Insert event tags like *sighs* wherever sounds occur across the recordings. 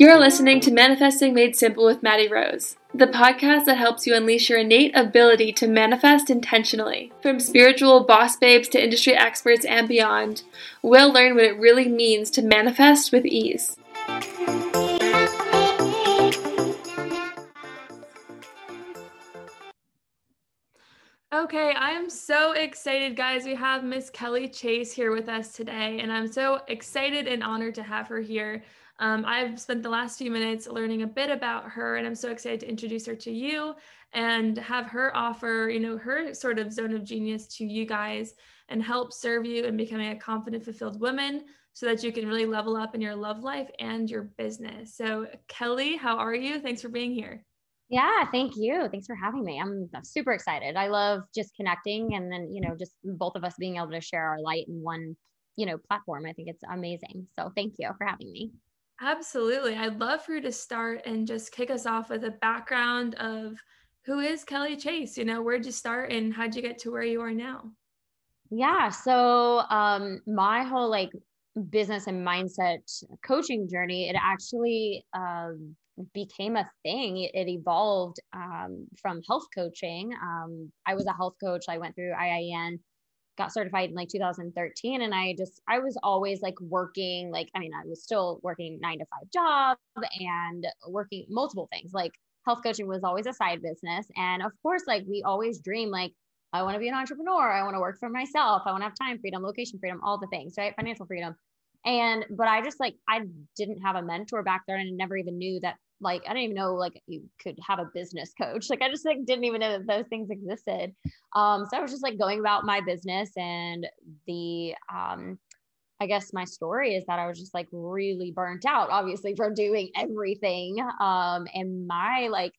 You're listening to Manifesting Made Simple with Maddie Rose, the podcast that helps you unleash your innate ability to manifest intentionally. From spiritual boss babes to industry experts and beyond, we'll learn what it really means to manifest with ease. Okay, I'm so excited, guys. We have Miss Kelly Chase here with us today, and I'm so excited and honored to have her here. Um, I've spent the last few minutes learning a bit about her, and I'm so excited to introduce her to you and have her offer, you know, her sort of zone of genius to you guys and help serve you in becoming a confident, fulfilled woman so that you can really level up in your love life and your business. So, Kelly, how are you? Thanks for being here. Yeah, thank you. Thanks for having me. I'm, I'm super excited. I love just connecting and then, you know, just both of us being able to share our light in one, you know, platform. I think it's amazing. So thank you for having me. Absolutely. I'd love for you to start and just kick us off with a background of who is Kelly Chase? You know, where'd you start and how'd you get to where you are now? Yeah. So um my whole like business and mindset coaching journey, it actually um became a thing. It, evolved um, from health coaching. Um, I was a health coach. I went through IIN, got certified in like 2013, and I just I was always like working. Like I mean, I was still working nine to five job and working multiple things. Like health coaching was always a side business, and of course, like we always dream like. I want to be an entrepreneur. I want to work for myself. I want to have time freedom, location freedom, all the things, right? Financial freedom. And, but I just like, I didn't have a mentor back there and I never even knew that like I didn't even know like you could have a business coach. Like I just like didn't even know that those things existed. Um, so I was just like going about my business and the um I guess my story is that I was just like really burnt out, obviously, from doing everything. Um, and my like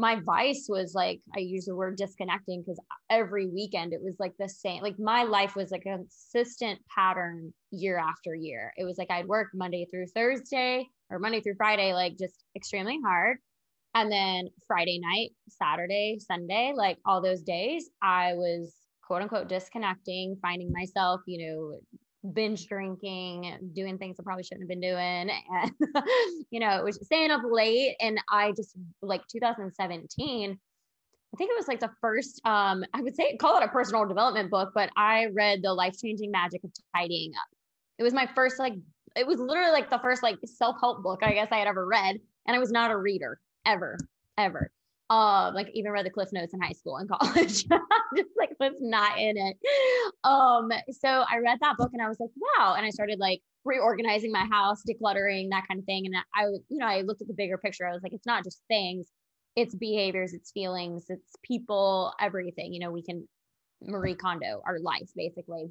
my vice was like I use the word disconnecting because every weekend it was like the same. Like my life was like a consistent pattern year after year. It was like I'd work Monday through Thursday or Monday through Friday, like just extremely hard. And then Friday night, Saturday, Sunday, like all those days, I was quote unquote disconnecting, finding myself, you know, binge drinking, doing things I probably shouldn't have been doing. And, *laughs* you know, it was staying up late. And I just like 2017, I think it was like the first, um, I would say call it a personal development book, but I read The Life Changing Magic of Tidying Up. It was my first like it was literally like the first like self-help book I guess I had ever read. And I was not a reader ever, ever. Uh, like even read the cliff notes in high school and *laughs* college. just like was not in it. Um, so I read that book and I was like, wow. And I started like reorganizing my house, decluttering, that kind of thing. And I you know, I looked at the bigger picture. I was like, it's not just things, it's behaviors, it's feelings, it's people, everything. You know, we can Marie Kondo our life basically.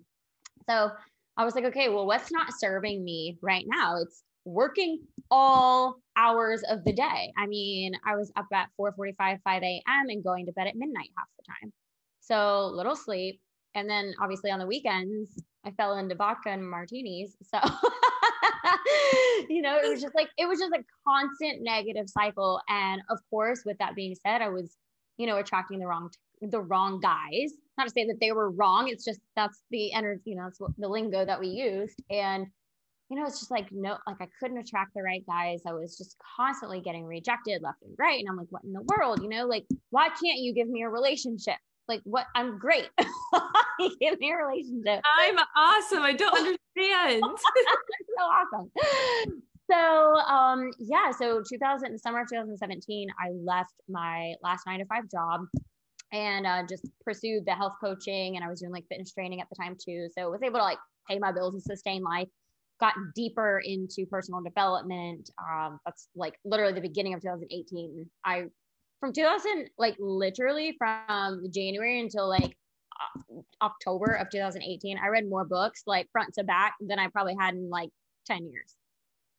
So I was like, okay, well, what's not serving me right now? It's working all hours of the day. I mean, I was up at 4:45, 5 a.m. and going to bed at midnight half the time. So little sleep. And then obviously on the weekends, I fell into vodka and martinis. So *laughs* you know, it was just like it was just a constant negative cycle. And of course, with that being said, I was, you know, attracting the wrong the wrong guys not to say that they were wrong. It's just that's the energy, you know, that's what the lingo that we used. And, you know, it's just like, no, like I couldn't attract the right guys. I was just constantly getting rejected left and right. And I'm like, what in the world? You know, like, why can't you give me a relationship? Like, what? I'm great. *laughs* give me a relationship. I'm awesome. I don't understand. *laughs* so awesome. So um yeah, so 2000 summer of 2017, I left my last nine to five job and uh, just pursued the health coaching and I was doing like fitness training at the time too. So I was able to like pay my bills and sustain life. Got deeper into personal development. Um, that's like literally the beginning of 2018. I from 2000 like literally from January until like October of 2018, I read more books like front to back than I probably had in like 10 years.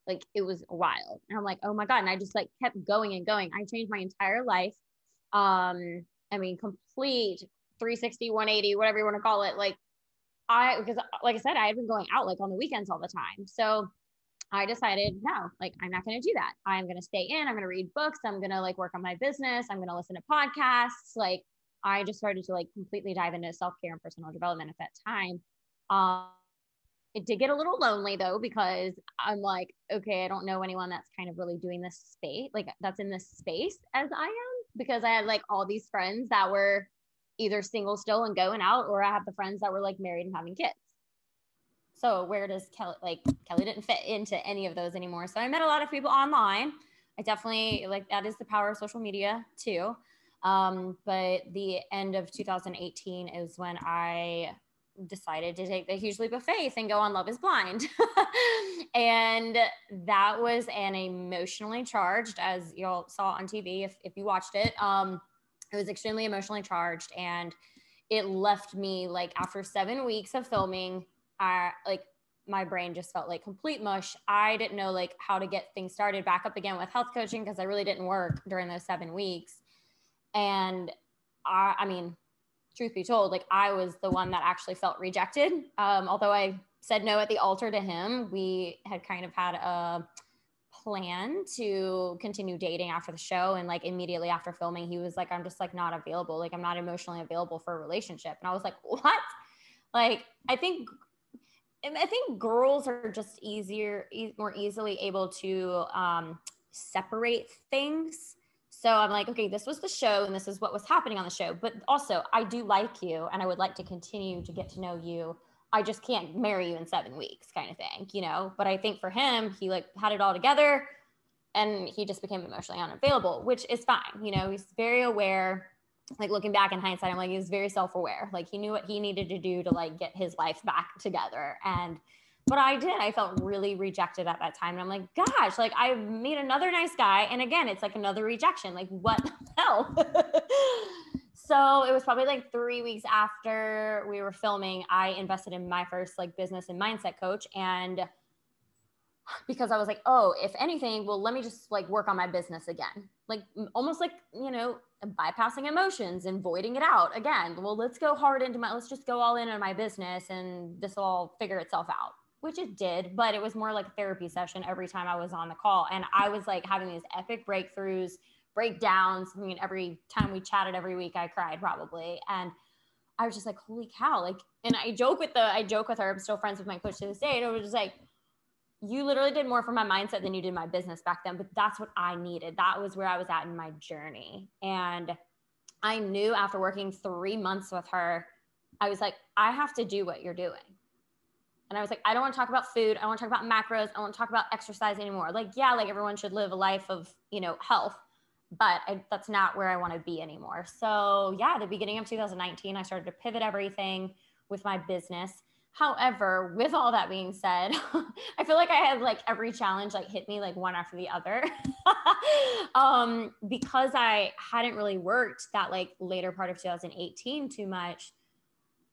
Like it was wild. And I'm like, oh my God. And I just like kept going and going. I changed my entire life. Um, I mean, complete 360, 180, whatever you want to call it. Like I, because like I said, I had been going out like on the weekends all the time. So I decided, no, like I'm not going to do that. I'm going to stay in. I'm going to read books. I'm going to like work on my business. I'm going to listen to podcasts. Like I just started to like completely dive into self care and personal development at that time. Um, it did get a little lonely though because I'm like, okay, I don't know anyone that's kind of really doing this space, like that's in this space as I am, because I had like all these friends that were either single still and going out, or I have the friends that were like married and having kids. So where does Kelly like Kelly didn't fit into any of those anymore? So I met a lot of people online. I definitely like that is the power of social media too. Um, but the end of 2018 is when I decided to take the huge leap of faith and go on Love is Blind. *laughs* and that was an emotionally charged, as y'all saw on TV, if, if you watched it, um, it was extremely emotionally charged. And it left me like after seven weeks of filming, I like my brain just felt like complete mush. I didn't know like how to get things started back up again with health coaching because I really didn't work during those seven weeks. And I, I mean, truth be told, like I was the one that actually felt rejected. Um, although I said no at the altar to him, we had kind of had a plan to continue dating after the show. And like immediately after filming, he was like, I'm just like not available. Like I'm not emotionally available for a relationship. And I was like, what? Like, I think. I think girls are just easier, e- more easily able to um, separate things so I'm like, okay, this was the show and this is what was happening on the show. But also, I do like you and I would like to continue to get to know you. I just can't marry you in seven weeks, kind of thing, you know? But I think for him, he like had it all together and he just became emotionally unavailable, which is fine. You know, he's very aware. Like looking back in hindsight, I'm like, he was very self aware. Like he knew what he needed to do to like get his life back together. And but I did. I felt really rejected at that time. And I'm like, gosh, like I made another nice guy. And again, it's like another rejection. Like, what *laughs* the hell? So it was probably like three weeks after we were filming, I invested in my first like business and mindset coach. And because I was like, oh, if anything, well, let me just like work on my business again. Like almost like, you know, bypassing emotions and voiding it out again. Well, let's go hard into my, let's just go all in on my business and this will all figure itself out which it did, but it was more like a therapy session every time I was on the call. And I was like having these epic breakthroughs, breakdowns. I mean, every time we chatted every week, I cried probably. And I was just like, holy cow. Like, and I joke with the, I joke with her, I'm still friends with my coach to this day. And it was just like, you literally did more for my mindset than you did my business back then. But that's what I needed. That was where I was at in my journey. And I knew after working three months with her, I was like, I have to do what you're doing. And I was like, I don't want to talk about food. I don't want to talk about macros. I don't want to talk about exercise anymore. Like, yeah, like everyone should live a life of, you know, health, but I, that's not where I want to be anymore. So, yeah, the beginning of 2019, I started to pivot everything with my business. However, with all that being said, *laughs* I feel like I had like every challenge like hit me like one after the other. *laughs* um, because I hadn't really worked that like later part of 2018 too much,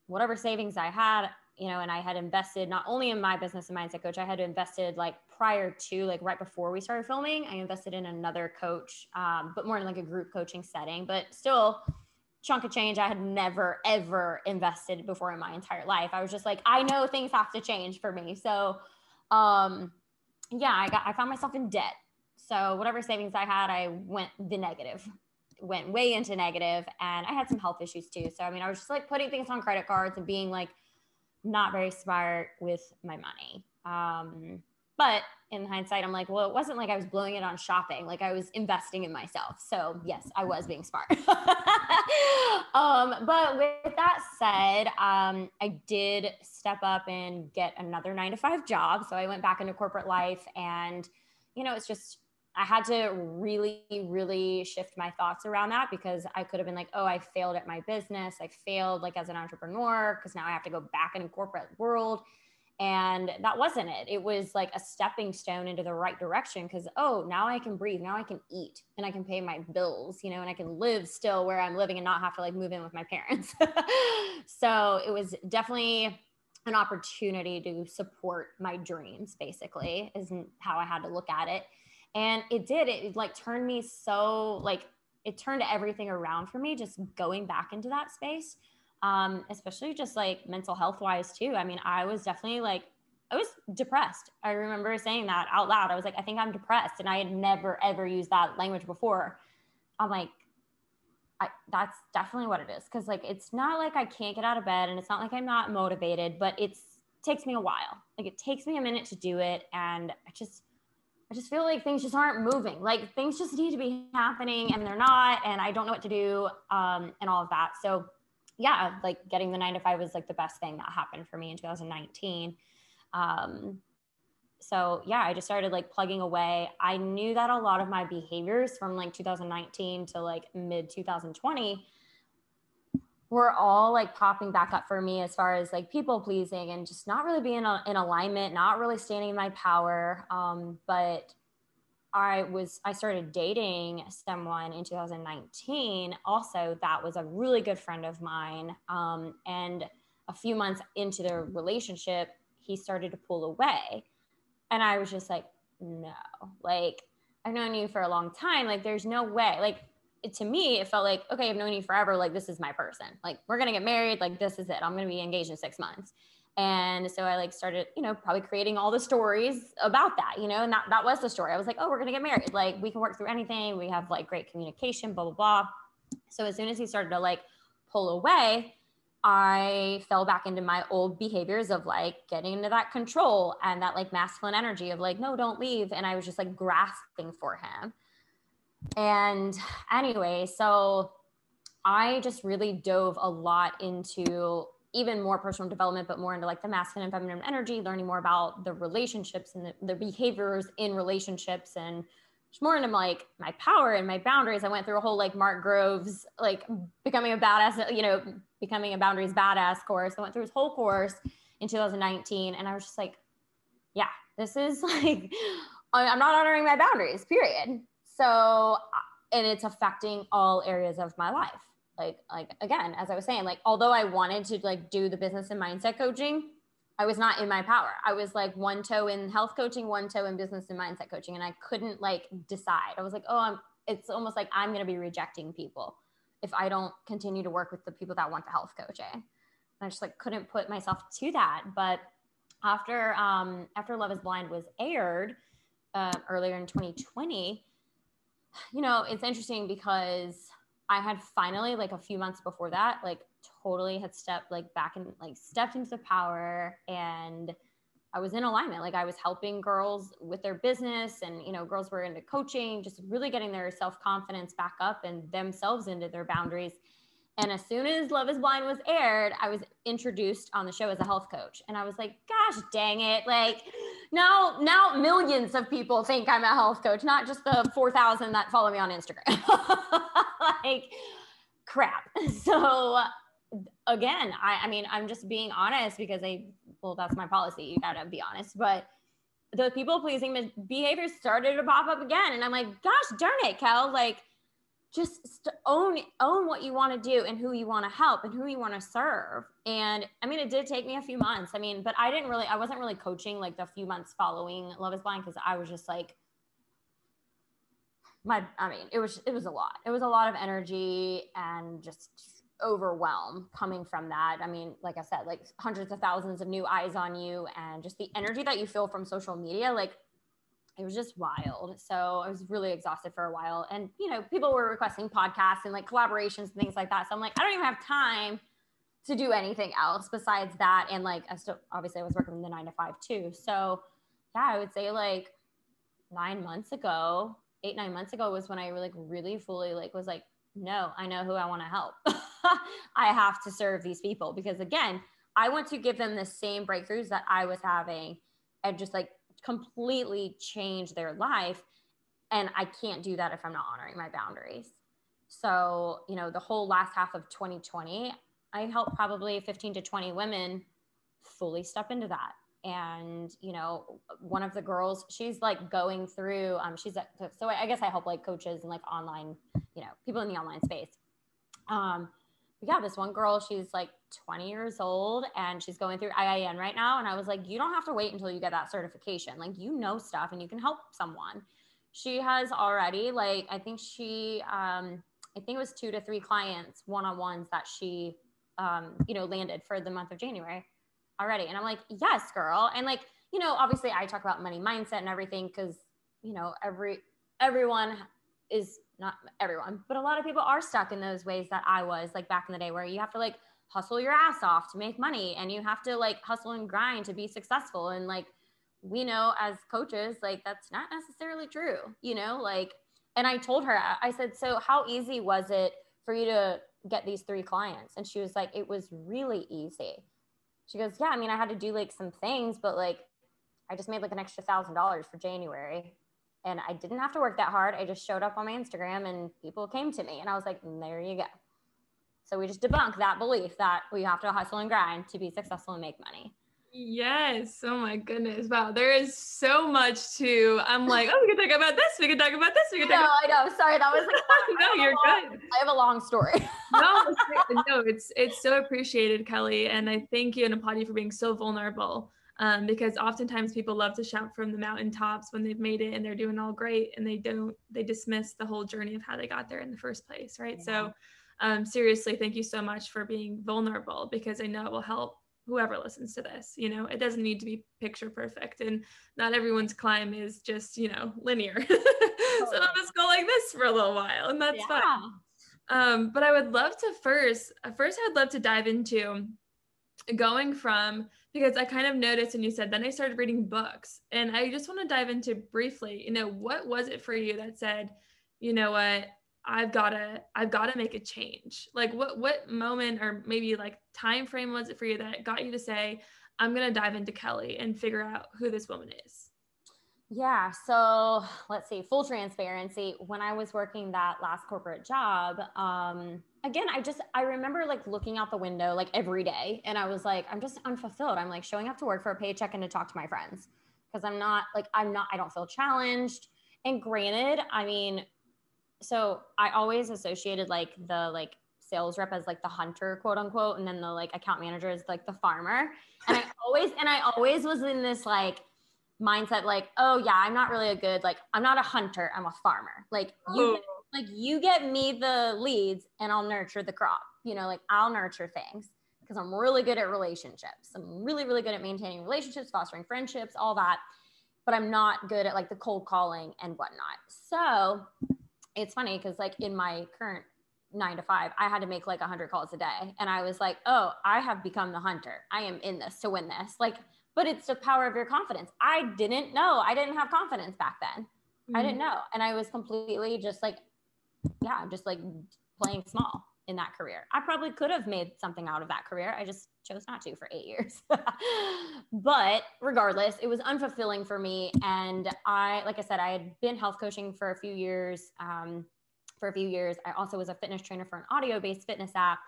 whatever savings I had, you know, and I had invested not only in my business and mindset coach, I had invested like prior to, like right before we started filming, I invested in another coach, um, but more in like a group coaching setting, but still chunk of change I had never ever invested before in my entire life. I was just like, I know things have to change for me. So, um, yeah, I got, I found myself in debt. So whatever savings I had, I went the negative went way into negative and I had some health issues too. So I mean, I was just like putting things on credit cards and being like not very smart with my money. Um, but in hindsight, I'm like, well, it wasn't like I was blowing it on shopping. Like I was investing in myself. So yes, I was being smart. *laughs* um, but with that said, um, I did step up and get another nine to five job. So I went back into corporate life and, you know, it's just I had to really, really shift my thoughts around that because I could have been like, oh, I failed at my business. I failed like as an entrepreneur because now I have to go back in corporate world. And that wasn't it. It was like a stepping stone into the right direction because, oh, now I can breathe. Now I can eat and I can pay my bills, you know, and I can live still where I'm living and not have to like move in with my parents. *laughs* so it was definitely an opportunity to support my dreams, basically, is how I had to look at it and it did it, like turned me so like it turned everything around for me just going back into that space um especially just like mental health wise too i mean i was definitely like i was depressed i remember saying that out loud i was like i think i'm depressed and i had never ever used that language before i'm like I, that's definitely what it is because like it's not like i can't get out of bed and it's not like i'm not motivated but it's takes me a while. Like it takes me a minute to do it. And I just, I just feel like things just aren't moving. Like things just need to be happening and they're not. And I don't know what to do um, and all of that. So, yeah, like getting the nine to five was like the best thing that happened for me in 2019. Um, so, yeah, I just started like plugging away. I knew that a lot of my behaviors from like 2019 to like mid 2020 were all like popping back up for me as far as like people pleasing and just not really being in alignment, not really standing in my power. Um, but I was, I started dating someone in 2019. Also, that was a really good friend of mine. Um, and a few months into their relationship, he started to pull away. And I was just like, no, like, I've known you for a long time. Like, there's no way. Like, to me, it felt like, okay, I've known you forever. Like, this is my person. Like, we're going to get married. Like, this is it. I'm going to be engaged in six months. And so I like started, you know, probably creating all the stories about that, you know, and that, that was the story. I was like, oh, we're going to get married. Like, we can work through anything. We have like great communication, blah, blah, blah. So as soon as he started to like pull away, I fell back into my old behaviors of like getting into that control and that like masculine energy of like, no, don't leave. And I was just like grasping for him. And anyway, so I just really dove a lot into even more personal development, but more into like the masculine and feminine energy, learning more about the relationships and the, the behaviors in relationships and more into like my power and my boundaries. I went through a whole like Mark Groves, like becoming a badass, you know, becoming a boundaries badass course. I went through his whole course in 2019 and I was just like, yeah, this is *laughs* like, I'm not honoring my boundaries, period. So, and it's affecting all areas of my life. Like, like again, as I was saying, like, although I wanted to like do the business and mindset coaching, I was not in my power. I was like one toe in health coaching, one toe in business and mindset coaching. And I couldn't like decide. I was like, oh, I'm, it's almost like I'm going to be rejecting people if I don't continue to work with the people that want the health coaching. And I just like couldn't put myself to that. But after, um, after Love is Blind was aired uh, earlier in 2020, you know, it's interesting because I had finally, like a few months before that, like totally had stepped like back and like stepped into the power and I was in alignment. Like I was helping girls with their business and, you know, girls were into coaching, just really getting their self confidence back up and themselves into their boundaries. And as soon as Love is Blind was aired, I was introduced on the show as a health coach. And I was like, gosh dang it. Like now, now millions of people think I'm a health coach, not just the 4,000 that follow me on Instagram. *laughs* like crap. *laughs* So again, I, I mean, I'm just being honest because I, well, that's my policy. You gotta be honest. But the people pleasing behavior started to pop up again. And I'm like, gosh darn it, Kel. Like, just own own what you want to do and who you want to help and who you want to serve. And i mean it did take me a few months. I mean but i didn't really i wasn't really coaching like the few months following love is blind because i was just like my i mean it was it was a lot. It was a lot of energy and just, just overwhelm coming from that. I mean like i said like hundreds of thousands of new eyes on you and just the energy that you feel from social media like it was just wild. So I was really exhausted for a while. And, you know, people were requesting podcasts and like collaborations and things like that. So I'm like, I don't even have time to do anything else besides that. And like, I still, obviously I was working the nine to five too. So yeah, I would say like nine months ago, eight, nine months ago was when I like really fully like was like, no, I know who I want to help. *laughs* I have to serve these people because again, I want to give them the same breakthroughs that I was having and just like completely change their life. And I can't do that if I'm not honoring my boundaries. So, you know, the whole last half of 2020, I helped probably 15 to 20 women fully step into that. And, you know, one of the girls, she's like going through, um, she's, a, so I guess I help like coaches and like online, you know, people in the online space. Um, yeah, this one girl, she's like 20 years old and she's going through IIN right now. And I was like, you don't have to wait until you get that certification. Like, you know stuff and you can help someone. She has already, like, I think she, um, I think it was two to three clients, one on ones that she, um, you know, landed for the month of January already. And I'm like, yes, girl. And like, you know, obviously I talk about money mindset and everything because, you know, every, everyone is not everyone, but a lot of people are stuck in those ways that I was like back in the day where you have to like hustle your ass off to make money and you have to like hustle and grind to be successful. And like we know as coaches like that's not necessarily true you know like and i told her i said so how easy was it for you to get these three clients? And she was like it was really easy. She goes yeah i mean i had to do like some things but like i just made like an extra thousand dollars for january and i didn't have to work that hard i just showed up on my instagram and people came to me and i was like there you go so we just debunk that belief that we have to hustle and grind to be successful and make money Yes. Oh my goodness. Wow. There is so much to. I'm like, oh, we can talk about this. We can talk about this. We can talk. About this No, I know. Sorry, that was like. *laughs* no, you're long, good. I have a long story. *laughs* no, no, it's it's so appreciated, Kelly, and I thank you and applaud you for being so vulnerable. Um, because oftentimes people love to shout from the mountaintops when they've made it and they're doing all great, and they don't. They dismiss the whole journey of how they got there in the first place, right? Yeah. So, um, seriously, thank you so much for being vulnerable because I know it will help whoever listens to this you know it doesn't need to be picture perfect and not everyone's climb is just you know linear *laughs* some of us go like this for a little while and that's yeah. fine um, but i would love to first first i'd love to dive into going from because i kind of noticed and you said then i started reading books and i just want to dive into briefly you know what was it for you that said you know what I've got to I've got to make a change. Like what what moment or maybe like time frame was it for you that got you to say I'm going to dive into Kelly and figure out who this woman is? Yeah, so let's see, full transparency, when I was working that last corporate job, um again, I just I remember like looking out the window like every day and I was like I'm just unfulfilled. I'm like showing up to work for a paycheck and to talk to my friends because I'm not like I'm not I don't feel challenged. And granted, I mean, so I always associated like the like sales rep as like the hunter, quote unquote, and then the like account manager is like the farmer. And I *laughs* always and I always was in this like mindset like, oh yeah, I'm not really a good like I'm not a hunter, I'm a farmer. Like you get, like you get me the leads and I'll nurture the crop. You know, like I'll nurture things because I'm really good at relationships. I'm really really good at maintaining relationships, fostering friendships, all that. But I'm not good at like the cold calling and whatnot. So it's funny because like in my current nine to five, I had to make like a hundred calls a day. And I was like, oh, I have become the hunter. I am in this to win this. Like, but it's the power of your confidence. I didn't know. I didn't have confidence back then. Mm-hmm. I didn't know. And I was completely just like, yeah, just like playing small in that career. I probably could have made something out of that career. I just chose not to for eight years. *laughs* but regardless, it was unfulfilling for me. And I, like I said, I had been health coaching for a few years. Um, for a few years, I also was a fitness trainer for an audio based fitness app.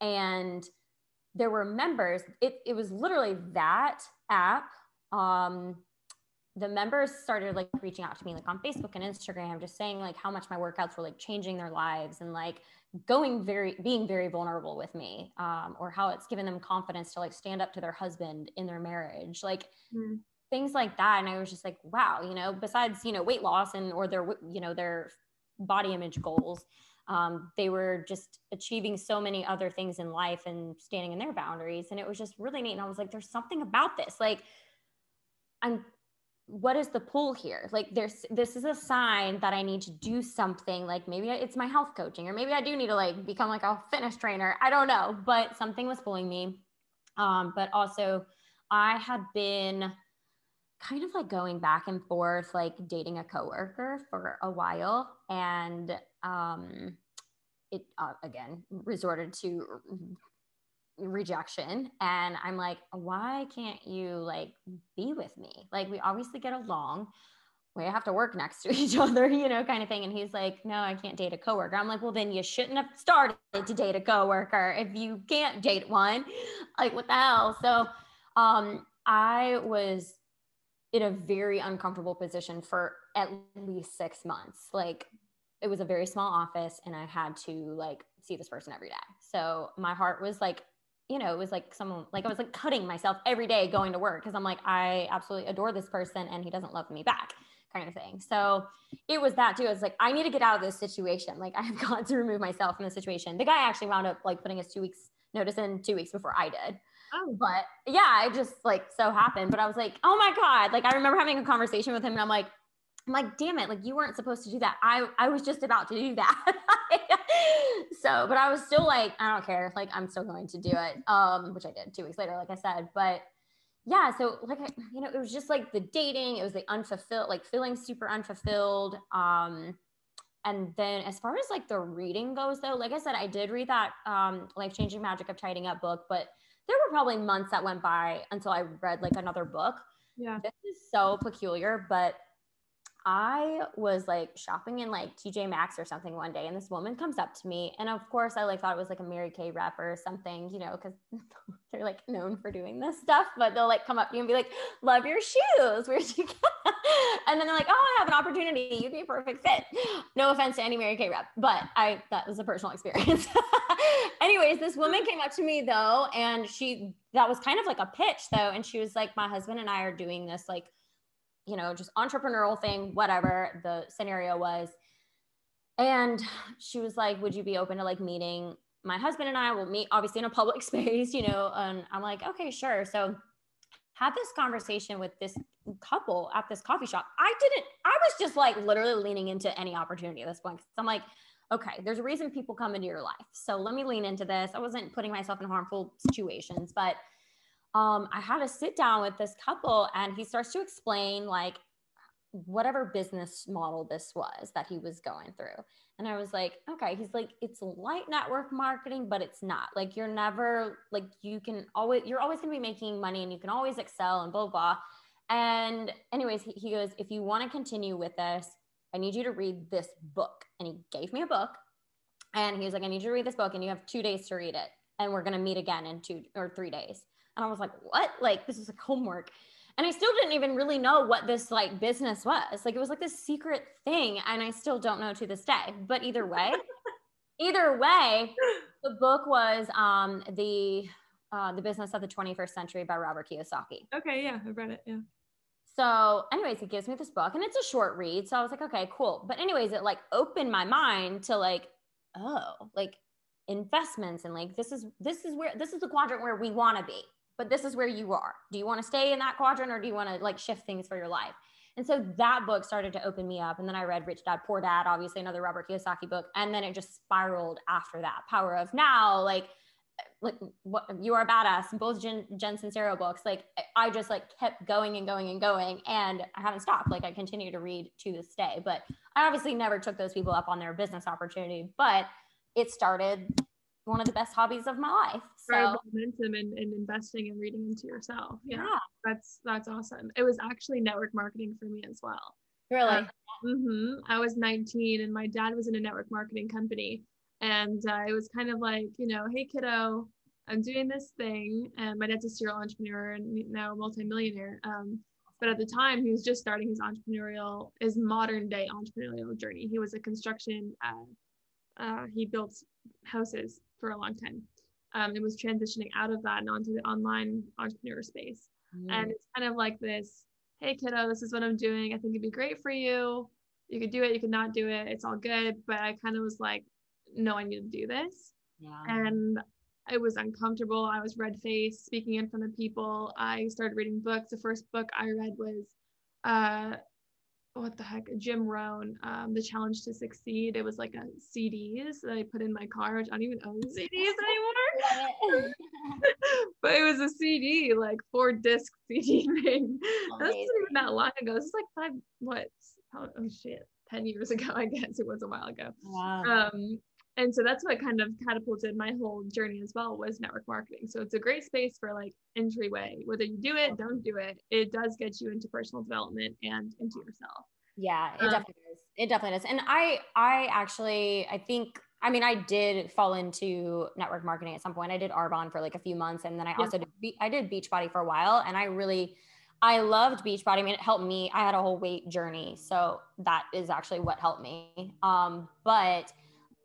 And there were members, it, it was literally that app. Um, the members started like reaching out to me like on Facebook and Instagram, just saying like how much my workouts were like changing their lives and like going very being very vulnerable with me um, or how it's given them confidence to like stand up to their husband in their marriage like mm. things like that and i was just like wow you know besides you know weight loss and or their you know their body image goals um, they were just achieving so many other things in life and standing in their boundaries. And it was just really neat. And i was like there's something about this. Like i'm what is the pull here? Like there's this is a sign that i need to do something. Like maybe it's my health coaching or maybe i do need to like become like a fitness trainer. I don't know. But something was pulling me. Um, but also i had been kind of like going back and forth like dating a coworker for a while and um it uh, again resorted to rejection. And i'm like why can't you like be with me? Like we obviously get along. We have to work next *laughs* to each other you know kind of thing. And he's like no i can't date a coworker. I'm like well then you shouldn't have started to date a coworker if you can't date one. Like what the hell? So um i was in a very uncomfortable position for at least six months like it was a very small office and i had to like see this person every day so my heart was like you know, it was like someone like I was like cutting myself every day going to work because I'm like, I absolutely adore this person and he doesn't love me back, kind of thing. So it was that too. I was like, I need to get out of this situation. Like *laughs* I have got to remove myself from the situation. The guy actually wound up like putting his two weeks notice in two weeks before I did. Oh. But yeah, it just like so happened. But I was like, oh my God. Like I remember having a conversation with him and I'm like, I'm like, damn it, like you weren't supposed to do that. I I was just about to do that. *laughs* so, but I was still like, I don't care. Like I'm still going to do it. Um, which I did two weeks later, like I said. But yeah, so like you know, it was just like the dating, it was the unfulfilled, like feeling super unfulfilled. Um, and then as far as like the reading goes though, like I said, I did read that um life changing magic of tidying up book, but there were probably months that went by until I read like another book. Yeah. This is so peculiar, but I was like shopping in like TJ Maxx or something one day, and this woman comes up to me, and of course I like thought it was like a Mary Kay rep or something, you know, because *laughs* they're like known for doing this stuff. But they'll like come up to you and be like, "Love your shoes. Where'd you get?" *laughs* and then they're like, "Oh, I have an opportunity. You'd be a perfect fit." No offense to any Mary Kay rep, but I that was a personal *laughs* experience. Anyways, this woman came up to me though, and she that was kind of like a pitch though, and she was like, "My husband and I are doing this like." You know, just entrepreneurial thing, whatever the scenario was. And she was like, Would you be open to like meeting my husband and I will meet obviously in a public *laughs* space, you know? And I'm like, Okay, sure. So had this conversation with this couple at this coffee shop. I didn't, I was just like literally leaning into any opportunity at this point. So I'm like, okay, there's a reason people come into your life. So let me lean into this. I wasn't putting myself in harmful situations, but um, I had to sit down with this couple and he starts to explain like whatever business model this was that he was going through. And I was like, okay, he's like, it's light network marketing, but it's not like you're never like you can always, you're always going to be making money and you can always excel and blah, blah. And, anyways, he, he goes, if you want to continue with this, I need you to read this book. And he gave me a book and he was like, I need you to read this book and you have two days to read it. And we're going to meet again in two or three days. And I was like, what? Like, this is like homework. And I still didn't even really know what this like business was. Like, it was like this secret thing. And I still don't know to this day. But either way, *laughs* either way, the book was um, the uh, the business of the 21st century by Robert Kiyosaki. Okay, yeah, I've read it. Yeah. So, anyways, he gives me this book and it's a short read. So I was like, okay, cool. But, anyways, it like opened my mind to like, oh, like investments and like this is this is where this is the quadrant where we want to be but this is where you are. Do you want to stay in that quadrant or do you want to like shift things for your life? And so that book started to open me up. And then I read Rich Dad Poor Dad, obviously another Robert Kiyosaki book. And then it just spiraled after that. Power of Now, like, like what you are a badass, both Jen, Jen Sincero books. Like I just like kept going and going and going, and I haven't stopped. Like I continue to read to this day. But I obviously never took those people up on their business opportunity. But it started one of the best hobbies of my life. So momentum and, and investing and reading into yourself. Yeah, yeah, That's that's awesome. It was actually network marketing for me as well. Really? Uh, mm-hmm. I was 19 and my dad was in a network marketing company. And uh, it was kind of like, you know, hey kiddo, I'm doing this thing. And my dad's a serial entrepreneur and now a multimillionaire. Um, but at the time, he was just starting his entrepreneurial, his modern day entrepreneurial journey. He was a construction, uh, uh, he built houses for a long time. Um, it was transitioning out of that and onto the online entrepreneur space. Mm. And it's kind of like this hey, kiddo, this is what I'm doing. I think it'd be great for you. You could do it, you could not do it. It's all good. But I kind of was like, no, I need to do this. Yeah. And it was uncomfortable. I was red faced, speaking in front of people. I started reading books. The first book I read was uh, what the heck, Jim Rohn, um, The Challenge to Succeed. It was like a CDs that I put in my car, which I don't even own CDs *laughs* anymore. *laughs* but it was a CD, like four disc *laughs* CD thing. That's even that long ago. This is like five, what? Oh, oh, shit, 10 years ago, I guess it was a while ago. Wow. Um, and so that's what kind of catapulted my whole journey as well was network marketing so it's a great space for like entryway whether you do it don't do it it does get you into personal development and into yourself yeah it um, definitely is it definitely does and i i actually i think I mean, I did fall into network marketing at some point. I did Arbonne for like a few months, and then I also did I did Beachbody for a while, and I really I loved Beachbody. I mean, it helped me. I had a whole weight journey, so that is actually what helped me. Um, but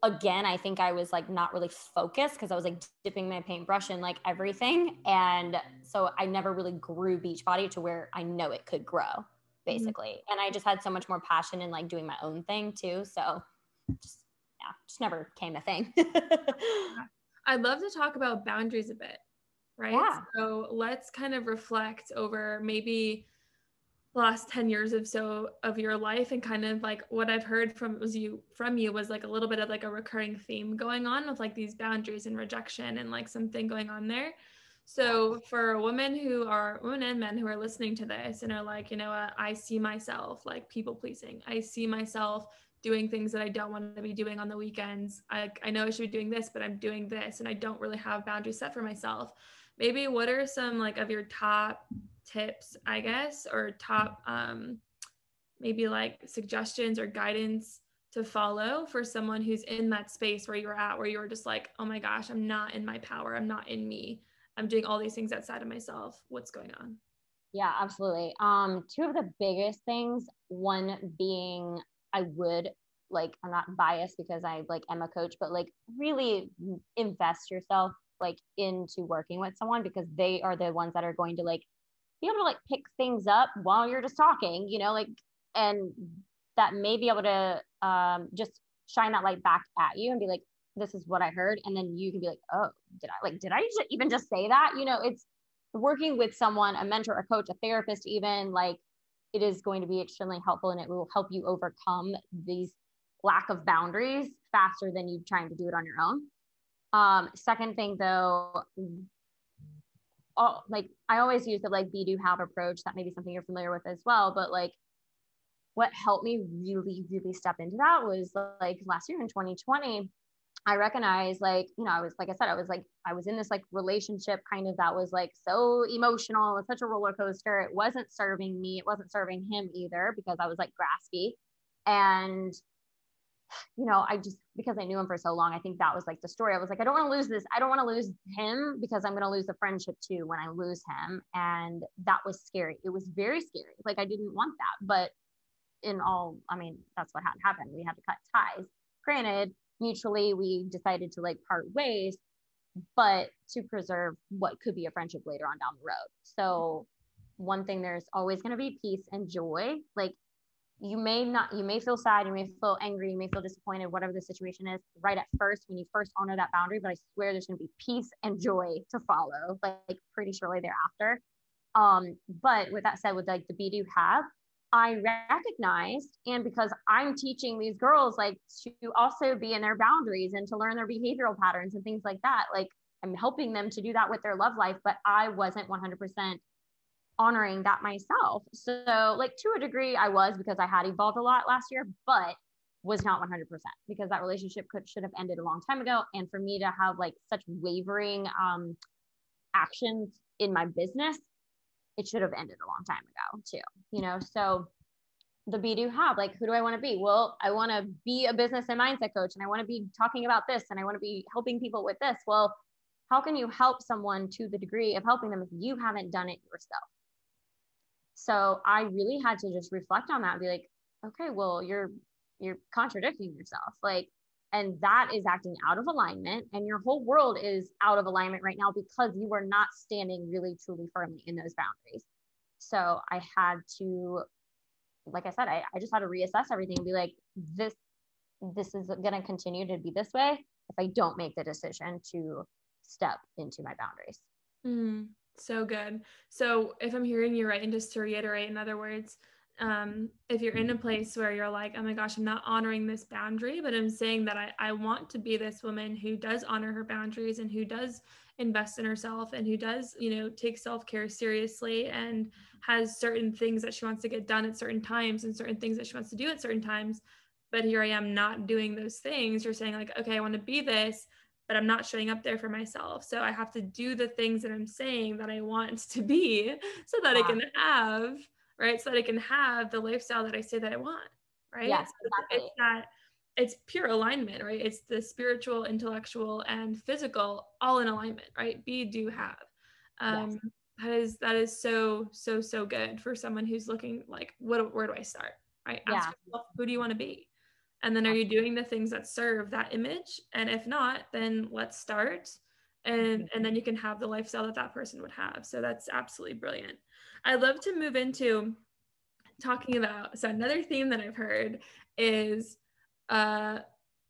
again, I think I was like not really focused because I was like dipping my paintbrush in like everything. And so I never really grew Beachbody to where I know it could grow, mm-hmm. basically. Mm-hmm. And I just had so much more passion in like doing my own thing too. So just, yeah, just never came a thing. *laughs* I'd love to talk about boundaries a bit, right? Yeah. So let's kind of reflect over maybe last 10 years of so of your life and kind of like what I've heard from was you from you was like a little bit of like a recurring theme going on with like these boundaries and rejection and like something going on there. So for women who are women and men who are listening to this and are like, you know what, I see myself like people pleasing. I see myself doing things that I don't want to be doing on the weekends. I, I know I should be doing this, but I'm doing this and I don't really have boundaries set for myself. Maybe what are some like of your top tips, I guess, or top um, maybe like suggestions or guidance to follow for someone who's in that space where you're at, where you're just like, oh my gosh, I'm not in my power. I'm not in me. I'm doing all these things outside of myself. What's going on? Yeah, absolutely. Um, two of the biggest things, one being I would like I'm not biased because I like am a coach, but like really invest yourself like into working with someone because they are the ones that are going to like be able to like pick things up while you're just talking, you know, like, and that may be able to um, just shine that light back at you and be like, this is what I heard. And then you can be like, oh, did I like, did I even just say that? You know, it's working with someone, a mentor, a coach, a therapist, even like it is going to be extremely helpful and it will help you overcome these lack of boundaries faster than you trying to do it on your own. Um, second thing though, all like I always use the like be do have approach. That may be something you're familiar with as well. But like what helped me really, really step into that was like last year in 2020, I recognized like, you know, I was like I said, I was like, I was in this like relationship kind of that was like so emotional, it was such a roller coaster. It wasn't serving me, it wasn't serving him either because I was like graspy. And you know, I just because I knew him for so long, I think that was like the story. I was like, I don't want to lose this. I don't want to lose him because I'm going to lose the friendship too when I lose him. And that was scary. It was very scary. Like I didn't want that. But in all, I mean, that's what had happened. We had to cut ties. Granted, mutually, we decided to like part ways, but to preserve what could be a friendship later on down the road. So, one thing there's always going to be peace and joy. Like you may not you may feel sad you may feel angry you may feel disappointed whatever the situation is right at first when you first honor that boundary but i swear there's going to be peace and joy to follow like pretty shortly thereafter. Um but with that said with like the be do have i recognized and because i'm teaching these girls like to also be in their boundaries and to learn their behavioral patterns and things like that like i'm helping them to do that with their love life but i wasn't 100% honoring that myself. So, like to a degree, I was because I had evolved a lot last year, but was not 100% because that relationship could should have ended a long time ago. And for me to have like such wavering um, actions in my business, it should have ended a long time ago too. You know, so the be do have like who do I want to be? Well, I want to be a business and mindset coach, and I want to be talking about this, and I want to be helping people with this. Well, how can you help someone to the degree of helping them if you haven't done it yourself? So I really had to just reflect on that and be like, okay, well, you're you're contradicting yourself. Like, and that is acting out of alignment. And your whole world is out of alignment right now because you are not standing really truly firmly in those boundaries. So I had to, like I said, I, I just had to reassess everything and be like, this this is going to continue to be this way if I don't make the decision to step into my boundaries. Mm. So good. So if I'm hearing you right, and just to reiterate, in other words, um, if you're in a place where you're like, oh my gosh, I'm not honoring this boundary, but I'm saying that I, I want to be this woman who does honor her boundaries and who does invest in herself and who does, you know, take self-care seriously and has certain things that she wants to get done at certain times and certain things that she wants to do at certain times. But here I am not doing those things. You're saying, like, okay, I want to be this, but I'm not showing up there for myself. So I have to do the things that I'm saying that I want to be *laughs* so that I can have, right? So that I can have the lifestyle that I say that I want, right? Yes, so exactly. It's that it's pure alignment, right? It's the spiritual, intellectual, and physical all in alignment, right? Be, do, have. Um, yes. That is that is so so so good for someone who's looking like, what where do I start? Right? Ask yeah. yourself, who do you want to be? And then are you doing the things that serve that image? And if not, then let's start. And, and then you can have the lifestyle that that person would have. So that's absolutely brilliant. I'd love to move into talking about so another theme that I've heard is uh,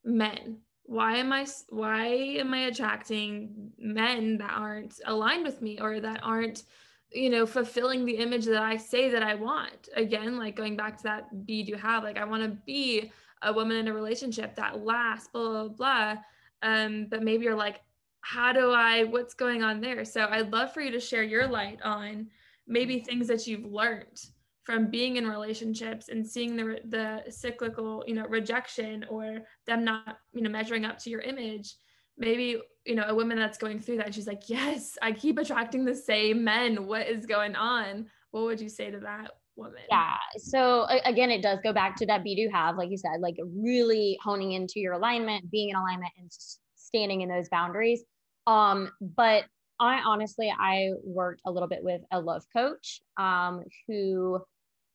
men. Why am I why am I attracting men that aren't aligned with me or that aren't you know, fulfilling the image that I say that I want. Again, like going back to that be do have, like I want to be a woman in a relationship that lasts, blah, blah, blah. Um, but maybe you're like, how do I, what's going on there? So I'd love for you to share your light on maybe things that you've learned from being in relationships and seeing the the cyclical you know rejection or them not you know measuring up to your image maybe you know a woman that's going through that she's like yes i keep attracting the same men what is going on what would you say to that woman yeah so again it does go back to that be do have like you said like really honing into your alignment being in alignment and standing in those boundaries um but i honestly i worked a little bit with a love coach um who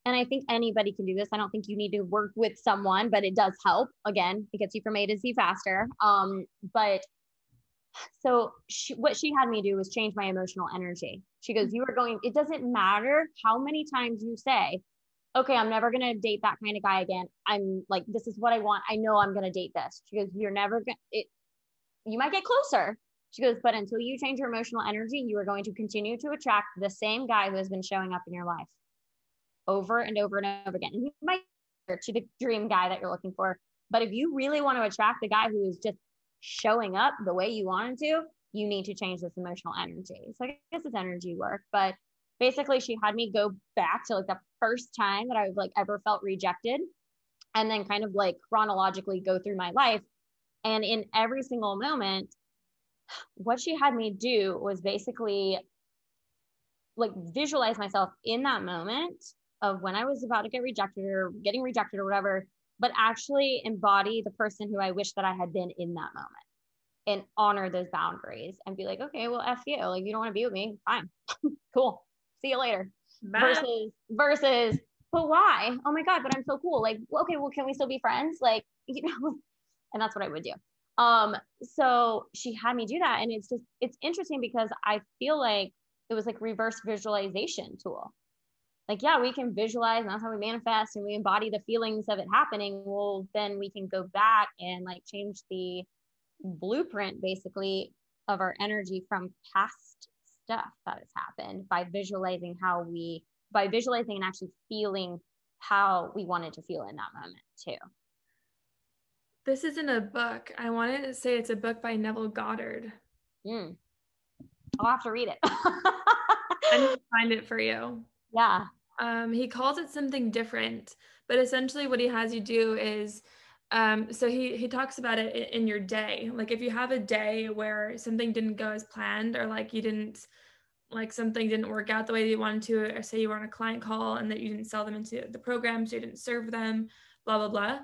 and I think anybody can do this. I don't think you need to work with someone, but it does help. Again, it gets you from A to Z faster. Um, but so she, what she had me do was change my emotional energy. She goes, You are going, it doesn't matter how many times you say, Okay, I'm never going to date that kind of guy again. I'm like, This is what I want. I know I'm going to date this. She goes, You're never going to, you might get closer. She goes, But until you change your emotional energy, you are going to continue to attract the same guy who has been showing up in your life over and over and over again. And you might to the dream guy that you're looking for. But if you really want to attract the guy who is just showing up the way you want him to, you need to change this emotional energy. So I guess it's energy work. But basically she had me go back to like the first time that I've like ever felt rejected and then kind of like chronologically go through my life. And in every single moment, what she had me do was basically like visualize myself in that moment of when I was about to get rejected or getting rejected or whatever, but actually embody the person who I wish that I had been in that moment and honor those boundaries and be like, okay, well, F you. Like, you don't want to be with me. Fine. *laughs* cool. See you later. Bye. Versus, versus, but why? Oh my God, but I'm so cool. Like, okay, well, can we still be friends? Like, *laughs* you know, and that's what I would do. Um, so she had me do that. And it's just, it's interesting because I feel like it was like reverse visualization tool like yeah we can visualize and that's how we manifest and we embody the feelings of it happening well then we can go back and like change the blueprint basically of our energy from past stuff that has happened by visualizing how we by visualizing and actually feeling how we wanted to feel in that moment too. This isn't a book. I wanted to say it's a book by neville goddard. Mm. i'll have to read it. *laughs* I need to find it for you. Yeah. Um, he calls it something different, but essentially what he has you do is um, so he he talks about it in your day. Like if you have a day where something didn't go as planned, or like you didn't like something didn't work out the way you wanted to, or say you were on a client call and that you didn't sell them into the program, so you didn't serve them, blah blah blah.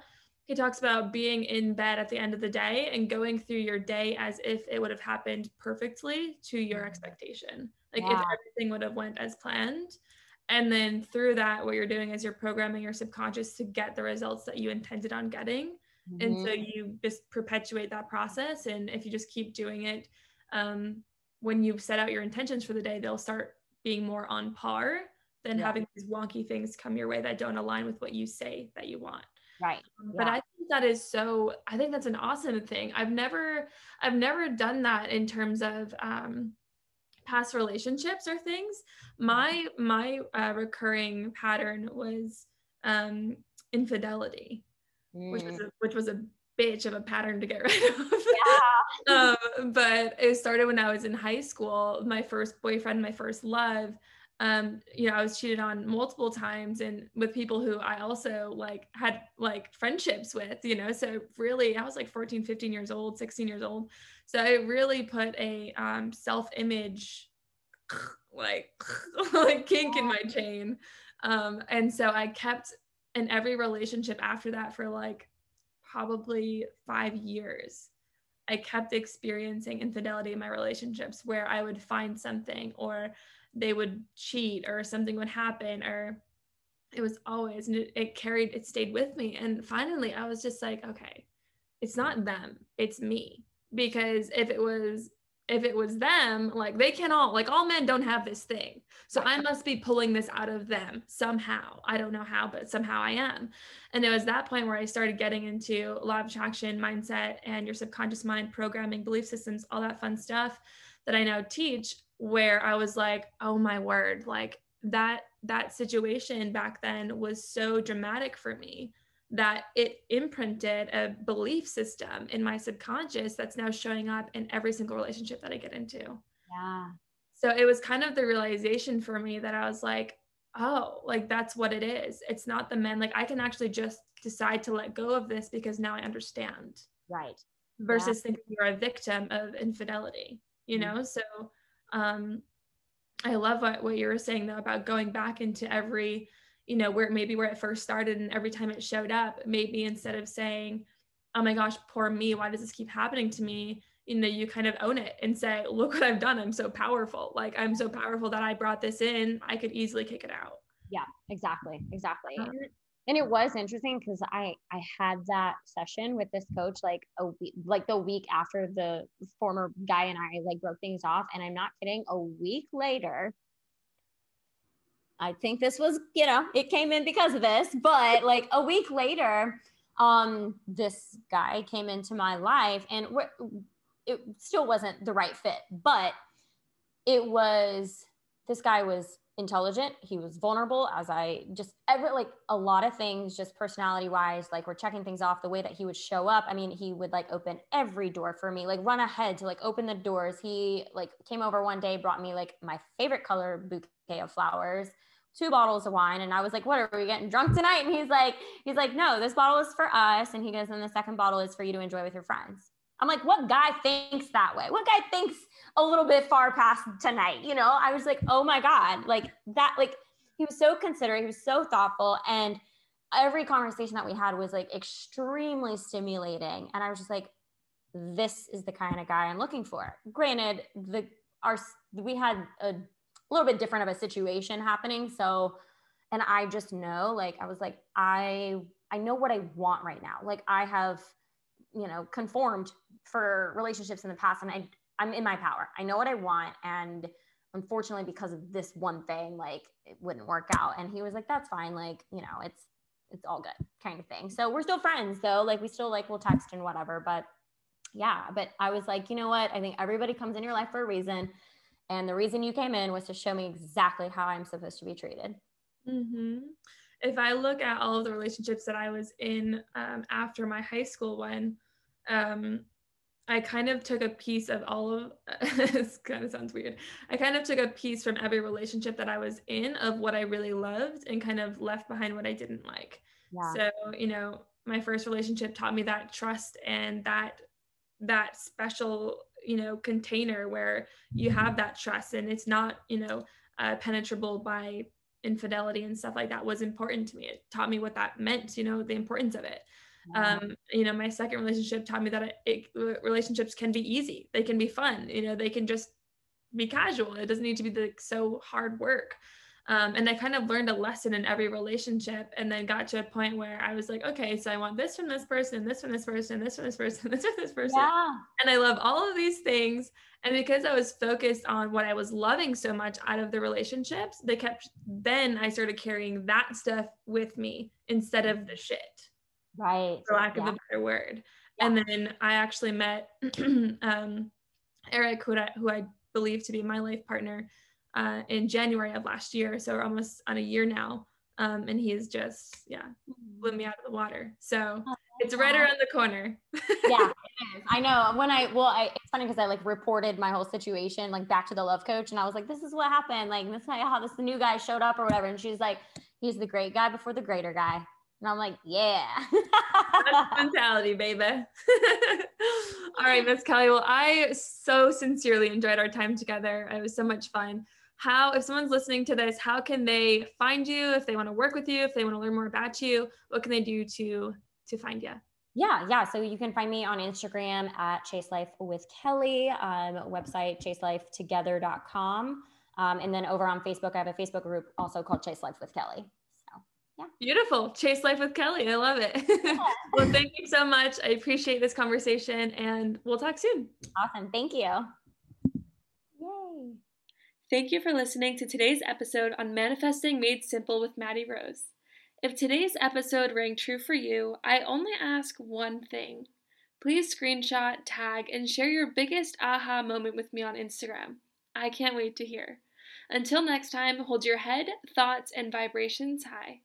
He talks about being in bed at the end of the day and going through your day as if it would have happened perfectly to your mm. expectation. Like yeah. if everything would have went as planned and then through that what you're doing is you're programming your subconscious to get the results that you intended on getting mm-hmm. and so mm-hmm. you just perpetuate that process and if you just keep doing it um, when you set out your intentions for the day they'll start being more on par than yeah. having these wonky things come your way that don't align with what you say that you want right um, yeah. but i think that is so i think that's an awesome thing i've never i've never done that in terms of um, past relationships or things my my uh, recurring pattern was um infidelity mm. which was a, which was a bitch of a pattern to get *laughs* rid of yeah. *laughs* um, but it started when i was in high school my first boyfriend my first love um you know i was cheated on multiple times and with people who i also like had like friendships with you know so really i was like 14 15 years old 16 years old. So it really put a um self-image *sighs* like *laughs* like kink in my chain. Um and so i kept in every relationship after that for like probably 5 years. I kept experiencing infidelity in my relationships where I would find something or they would cheat or something would happen or it was always and it, it, carried it stayed with me. And finally i was just like okay it's not them it's me. Because if it was if it was them like they can all like all men don't have this thing. So i must be pulling this out of them somehow. I don't know how but somehow i am. And it was that point where i started getting into law of attraction mindset and your subconscious mind programming belief systems all that fun stuff that i now teach where I was like, oh my word, like that that situation back then was so dramatic for me that it imprinted a belief system in my subconscious that's now showing up in every single relationship that I get into. Yeah. So it was kind of the realization for me that I was like, oh, like that's what it is. It's not the men. Like I can actually just decide to let go of this because now I understand. Right. Versus yeah. thinking you're a victim of infidelity, you mm-hmm. know? So um I love what, what you were saying though about going back into every you know, where maybe where it first started and every time it showed up, maybe instead of saying, oh my gosh, poor me, why does this keep happening to me? You know, you kind of own it and say, look what I've done. I'm so powerful. Like, I'm so powerful that I brought this in. I could easily kick it out. Yeah, exactly. Exactly. And it was interesting because I I had that session with this coach like a week like the week after the former guy and I like broke things off. And I'm not kidding a week later I think this was, you know, it came in because of this, but like a week later, um, this guy came into my life and it still wasn't the right fit, but it was, this guy was intelligent. He was vulnerable as I just ever like a lot of things, just personality wise, like we're checking things off the way that he would show up. I mean, he would like open every door for me, like run ahead to like open the doors. He like came over one day, brought me like my favorite color bouquet of flowers two bottles of wine and I was like, what are we getting drunk tonight? And he's like, he's like, no, this bottle is for us. And he goes, and the second bottle is for you to enjoy with your friends. I'm like, what guy thinks that way? What guy thinks a little bit far past tonight? You know, I was like, oh my God, like that, like he was so considerate. He was so thoughtful. And every conversation that we had was like extremely stimulating. And I was just like, this is the kind of guy I'm looking for. Granted, the, our, we had a little bit different of a situation happening. So, and I just know, like, I was like, I, I know what I want right now. Like, I have, you know, conformed for relationships in the past, and I, I'm in my power. I know what I want, and unfortunately, because of this one thing, like, it wouldn't work out. And he was like, "That's fine. Like, you know, it's, it's all good, kind of thing." So we're still friends, though. Like, we still like we'll text and whatever, but yeah but i was like you know what i think everybody comes in your life for a reason and the reason you came in was to show me exactly how I'm supposed to be treated. Mm-hmm. If I look at all of the relationships that I was in um, after my high school one, um, I kind of took a piece of all of *laughs* this kind of sounds weird. I kind of took a piece from every relationship that I was in of what I really loved and kind of left behind what I didn't like. Yeah. So, you know, my first relationship taught me that trust and that that special you know container where you have that trust and it's not you know uh, penetrable by infidelity and stuff like that was important to me it taught me what that meant you know the importance of it um you know my second relationship taught me that it, it, relationships can be easy they can be fun you know they can just be casual it doesn't need to be like so hard work um, and I kind of learned a lesson in every relationship and then got to a point where I was like, okay, so I want this from this person, this from this person, this from this person, *laughs* this from this person. Yeah. And I love all of these things. And because I was focused on what I was loving so much out of the relationships, they kept, then I started carrying that stuff with me instead of the shit. Right. For lack yeah. of a better word. Yeah. And then I actually met *clears throat* um, Eric, who I, who I believe to be my life partner uh, in January of last year. So we're almost on a year now. Um, and he's just, yeah, blew me out of the water. So oh, it's right around the corner. *laughs* yeah, it is. I know. When I, well, I, it's funny because I like reported my whole situation like back to the love coach and I was like, this is what happened. Like, this is how this new guy showed up or whatever. And she's like, he's the great guy before the greater guy. And I'm like, yeah. That's *laughs* mentality, baby. *laughs* All right, Miss Kelly. Well, I so sincerely enjoyed our time together. It was so much fun how if someone's listening to this how can they find you if they want to work with you if they want to learn more about you what can they do to to find you yeah yeah so you can find me on instagram at chase life with kelly um, website chaselifetogether.com um, and then over on facebook i have a facebook group also called chase life with kelly yeah beautiful chase life with kelly i love it *laughs* yeah. well thank you so much i appreciate this conversation and we'll talk soon awesome thank you yay Thank you for listening to today's episode on Manifesting Made Simple with Maddie Rose. If today's episode rang true for you, I only ask one thing. Please screenshot, tag, and share your biggest aha moment with me on Instagram. I can't wait to hear. Until next time, hold your head, thoughts, and vibrations high.